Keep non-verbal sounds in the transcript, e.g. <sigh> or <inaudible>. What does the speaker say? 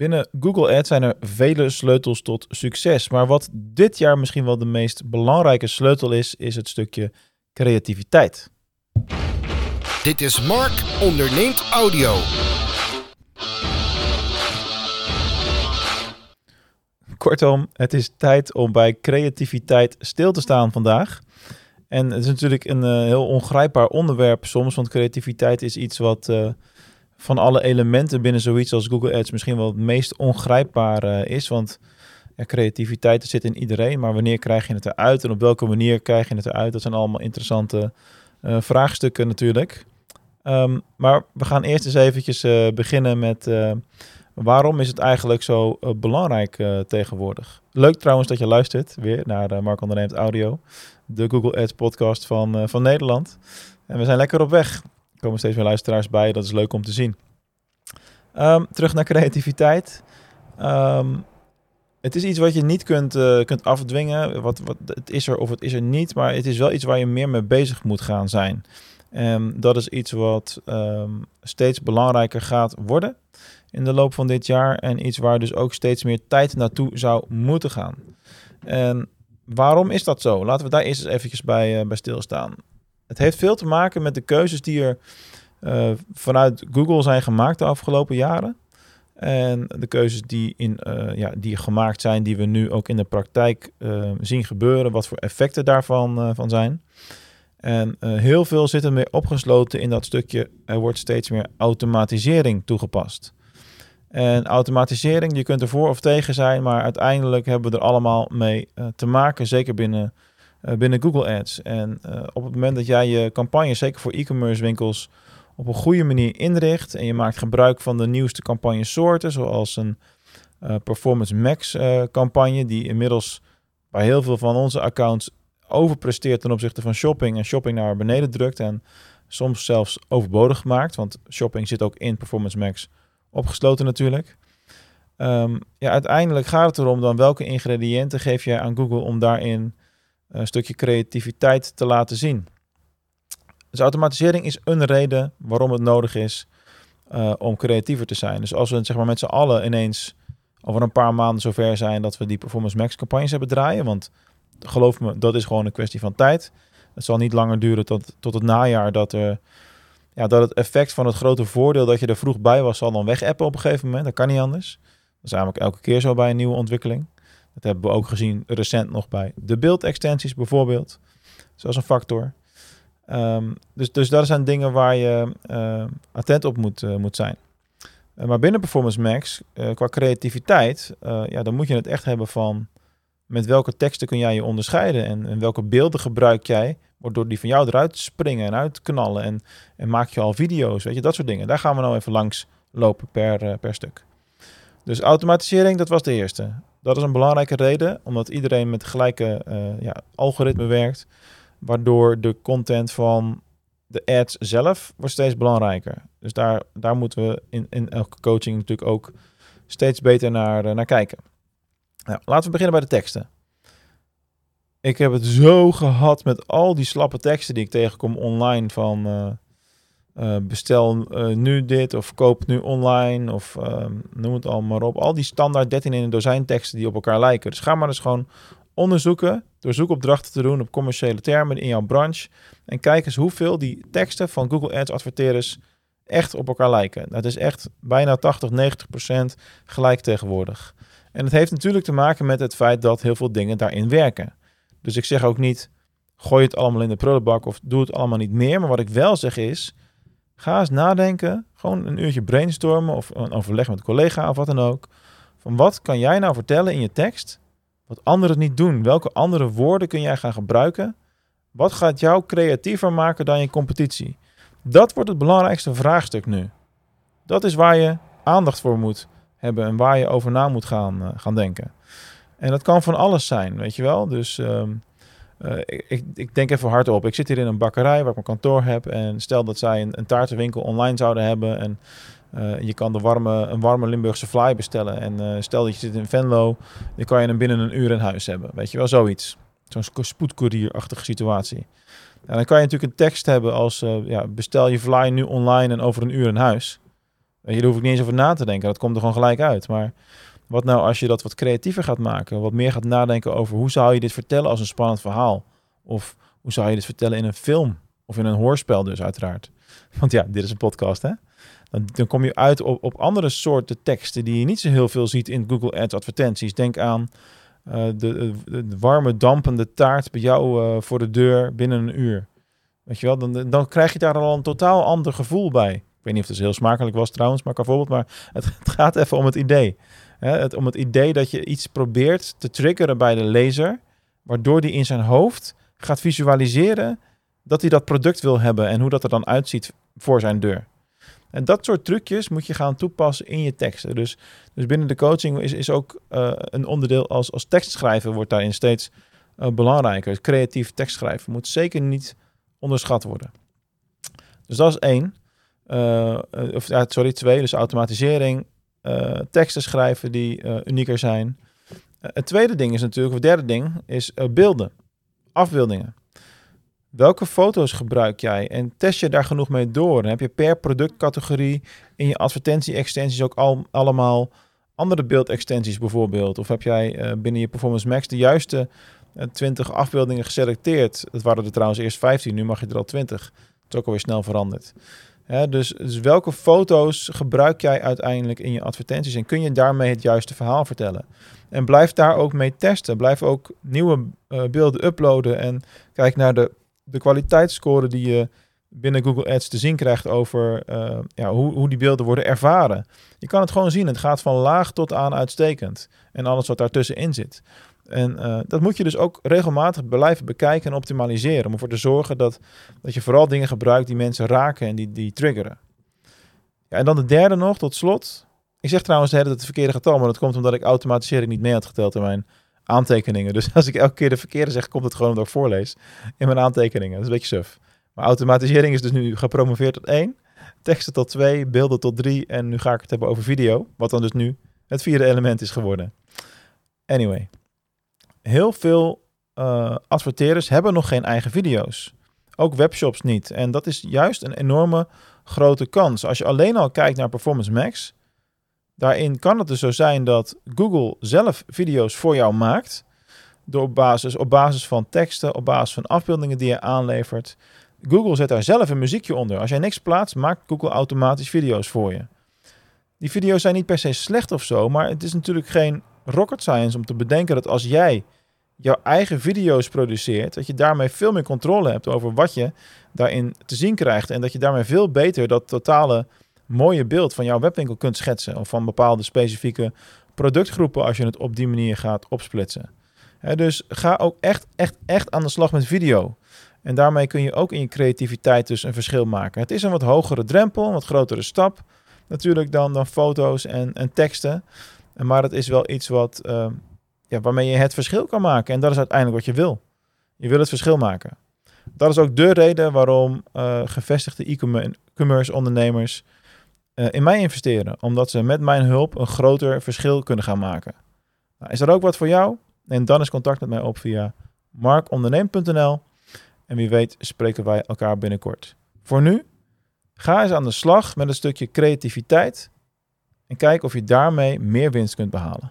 Binnen Google Ads zijn er vele sleutels tot succes. Maar wat dit jaar misschien wel de meest belangrijke sleutel is, is het stukje creativiteit. Dit is Mark onderneemt audio. Kortom, het is tijd om bij creativiteit stil te staan vandaag. En het is natuurlijk een uh, heel ongrijpbaar onderwerp soms, want creativiteit is iets wat uh, van alle elementen binnen zoiets als Google Ads misschien wel het meest ongrijpbaar uh, is. Want ja, creativiteit zit in iedereen, maar wanneer krijg je het eruit en op welke manier krijg je het eruit? Dat zijn allemaal interessante vraagstukken natuurlijk. Um, maar we gaan eerst eens eventjes beginnen met Waarom is het eigenlijk zo belangrijk tegenwoordig? Leuk trouwens dat je luistert weer naar Mark Onderneemt Audio, de Google Ads podcast van, van Nederland. En we zijn lekker op weg. Er komen steeds meer luisteraars bij, dat is leuk om te zien. Um, terug naar creativiteit. Um, het is iets wat je niet kunt, kunt afdwingen. Wat, wat, het is er of het is er niet, maar het is wel iets waar je meer mee bezig moet gaan zijn. En dat is iets wat steeds belangrijker gaat worden in de loop van dit jaar. En iets waar dus ook steeds meer tijd naartoe zou moeten gaan. En waarom is dat zo? Laten we daar eerst eens eventjes bij, uh, bij stilstaan. Het heeft veel te maken met de keuzes die er uh, vanuit Google zijn gemaakt de afgelopen jaren. En de keuzes die, in, uh, ja, die gemaakt zijn, die we nu ook in de praktijk zien gebeuren, wat voor effecten daarvan van zijn. En heel veel zit er meer opgesloten in dat stukje, er wordt steeds meer automatisering toegepast. En automatisering, je kunt er voor of tegen zijn, maar uiteindelijk hebben we er allemaal mee te maken, zeker binnen, binnen Google Ads. En uh, op het moment dat jij je campagne, zeker voor e-commerce winkels, op een goede manier inricht en je maakt gebruik van de nieuwste campagnesoorten, zoals een Performance Max campagne, die inmiddels bij heel veel van onze accounts overpresteert ten opzichte van shopping en shopping naar beneden drukt en soms zelfs overbodig maakt, want shopping zit ook in Performance Max opgesloten natuurlijk. Um, ja, uiteindelijk gaat het erom dan welke ingrediënten geef jij aan Google om daarin een stukje creativiteit te laten zien. Dus automatisering is een reden waarom het nodig is uh, om creatiever te zijn. Dus als we zeg maar, met z'n allen ineens over een paar maanden zover zijn dat we die Performance Max campagnes hebben draaien, want geloof me, dat is gewoon een kwestie van tijd. Het zal niet langer duren tot, tot het najaar dat ja, dat het effect van het grote voordeel dat je er vroeg bij was, zal dan wegappen op een gegeven moment. Dat kan niet anders. Dat is eigenlijk elke keer zo bij een nieuwe ontwikkeling. Dat hebben we ook gezien recent nog bij de beeldextensies bijvoorbeeld. Zoals een factor. Um, dus, dus dat zijn dingen waar je uh, attent op moet, uh, moet zijn. Uh, maar binnen Performance Max, qua creativiteit, ja, dan moet je het echt hebben van met welke teksten kun jij je onderscheiden en, en welke beelden gebruik jij Waardoor die van jou eruit springen en uitknallen. En, en maak je al video's, weet je, dat soort dingen. Daar gaan we nou even langs lopen per, per stuk. Dus automatisering, dat was de eerste. Dat is een belangrijke reden, omdat iedereen met gelijke uh, ja, algoritme werkt. Waardoor de content van de ads zelf wordt steeds belangrijker. Dus daar, daar moeten we in, in elke coaching natuurlijk ook steeds beter naar, uh, naar kijken. Nou, laten we beginnen bij de teksten. Ik heb het zo gehad met al die slappe teksten die ik tegenkom online van uh, uh, bestel uh, nu dit of koop nu online of ehm, noem het allemaal maar op. Al die standaard 13 in een dozijn teksten die op elkaar lijken. Dus ga maar eens gewoon onderzoeken door zoekopdrachten te doen op commerciële termen in jouw branche. En kijk eens hoeveel die teksten van Google Ads adverteerders echt op elkaar lijken. Dat is echt bijna 80, 90 procent gelijk tegenwoordig. En het heeft natuurlijk te maken met het feit dat heel veel dingen daarin werken. Dus ik zeg ook niet, gooi het allemaal in de prullenbak of doe het allemaal niet meer. Maar wat ik wel zeg is, ga eens nadenken, gewoon een uurtje brainstormen of een overleg met een collega of wat dan ook. Van wat kan jij nou vertellen in je tekst, wat anderen niet doen? Welke andere woorden kun jij gaan gebruiken? Wat gaat jou creatiever maken dan je competitie? Dat wordt het belangrijkste vraagstuk nu. Dat is waar je aandacht voor moet hebben en waar je over na moet gaan, uh, gaan denken. En dat kan van alles zijn, weet je wel. Dus um, uh, ik, ik, denk even hardop. Ik zit hier in een bakkerij waar ik mijn kantoor heb. En stel dat zij een, een taartenwinkel online zouden hebben. En uh, je kan de warme, een warme Limburgse fly bestellen. En uh, stel dat je zit in Venlo, dan kan je hem binnen een uur in huis hebben. Weet je wel, zoiets. Zo'n spoedcourierachtige situatie. En dan kan je natuurlijk een tekst hebben als ja, bestel je fly nu online en over een uur in huis. Daar hoef ik niet eens over na te denken. Dat komt er gewoon gelijk uit. Maar wat nou als je dat wat creatiever gaat maken? Wat meer gaat nadenken over hoe zou je dit vertellen als een spannend verhaal? Of hoe zou je dit vertellen in een film? Of in een hoorspel dus uiteraard. <laughs> Want ja, dit is een podcast hè. Dan, dan kom je uit op, op andere soorten teksten die je niet zo heel veel ziet in Google Ads advertenties. Denk aan uh, de, warme dampende taart bij jou uh, voor de deur binnen een uur. Weet je wel, dan, dan krijg je daar al een totaal ander gevoel bij. Ik weet niet of het dus heel smakelijk was trouwens, maar bijvoorbeeld, maar het, het, <laughs> gaat even om het idee. Om het idee dat je iets probeert te triggeren bij de lezer, waardoor die in zijn hoofd gaat visualiseren dat hij dat product wil hebben en hoe dat er dan uitziet voor zijn deur. En dat soort trucjes moet je gaan toepassen in je teksten. Dus, dus binnen de coaching is, is ook uh, een onderdeel als, als tekstschrijven wordt daarin steeds uh, belangrijker. Creatief tekstschrijven moet zeker niet onderschat worden. Dus dat is één. Uh, of, sorry, twee. Dus automatisering, teksten schrijven die unieker zijn. het tweede ding is natuurlijk, of het derde ding, is beelden. Afbeeldingen. Welke foto's gebruik jij en test je daar genoeg mee door? Heb je per productcategorie in je advertentie-extensies ook al, allemaal andere beeldextensies bijvoorbeeld? Of heb jij binnen je Performance Max de juiste uh, 20 afbeeldingen geselecteerd? Dat waren er trouwens eerst 15, nu mag je er al 20. Dat is ook alweer snel veranderd. Dus, dus welke foto's gebruik jij uiteindelijk in je advertenties en kun je daarmee het juiste verhaal vertellen? En blijf daar ook mee testen. Blijf ook nieuwe uh, beelden uploaden en kijk naar de de kwaliteitsscore die je binnen Google Ads te zien krijgt over uh, ja, hoe, hoe die beelden worden ervaren. Je kan het gewoon zien. Het gaat van laag tot aan uitstekend. En alles wat daartussenin zit. En uh, dat moet je dus ook regelmatig blijven bekijken en optimaliseren. Om ervoor te zorgen dat, dat je vooral dingen gebruikt die mensen raken en die, die triggeren. Ja, en dan de derde nog, tot slot. Ik zeg trouwens het het verkeerde getal, maar dat komt omdat ik automatisering niet mee had geteld in mijn aantekeningen. <laughs> Dus als ik elke keer de verkeerde zeg, komt het gewoon omdat ik voorlees in mijn aantekeningen. Dat is een beetje suf. Maar automatisering is dus nu gepromoveerd tot één, teksten tot twee, beelden tot drie en nu ga ik het hebben over video, wat dan dus nu het vierde element is geworden. Anyway, heel veel uh, adverteerders hebben nog geen eigen video's. Ook webshops niet. En dat is juist een enorme grote kans. Als je alleen al kijkt naar Performance Max, Daarin kan het dus zo zijn dat Google zelf video's voor jou maakt. Door op, basis, op basis van teksten, op basis van afbeeldingen die je aanlevert. Google zet daar zelf een muziekje onder. Als jij niks plaatst, maakt Google automatisch video's voor je. Die video's zijn niet per se slecht of zo, maar het is natuurlijk geen rocket science om te bedenken dat als jij jouw eigen video's produceert, dat je daarmee veel meer controle hebt over wat je daarin te zien krijgt. En dat je daarmee veel beter dat totale mooie beeld van jouw webwinkel kunt schetsen. Of van bepaalde specifieke productgroepen als je het op die manier gaat opsplitsen. dus ga ook echt, echt, echt aan de slag met video. En daarmee kun je ook in je creativiteit dus een verschil maken. Het is een wat hogere drempel, een wat grotere stap natuurlijk dan, dan foto's en, en teksten. Maar het is wel iets wat, uh, ja, waarmee je het verschil kan maken. En dat is uiteindelijk wat je wil. Je wil het verschil maken. Dat is ook de reden waarom uh, gevestigde e-commerce ondernemers uh, in mij investeren. Omdat ze met mijn hulp een groter verschil kunnen gaan maken. Nou, is er ook wat voor jou? En dan is contact met mij op via markonderneem.nl. En wie weet spreken wij elkaar binnenkort. Voor nu, ga eens aan de slag met een stukje creativiteit. En kijk of je daarmee meer winst kunt behalen.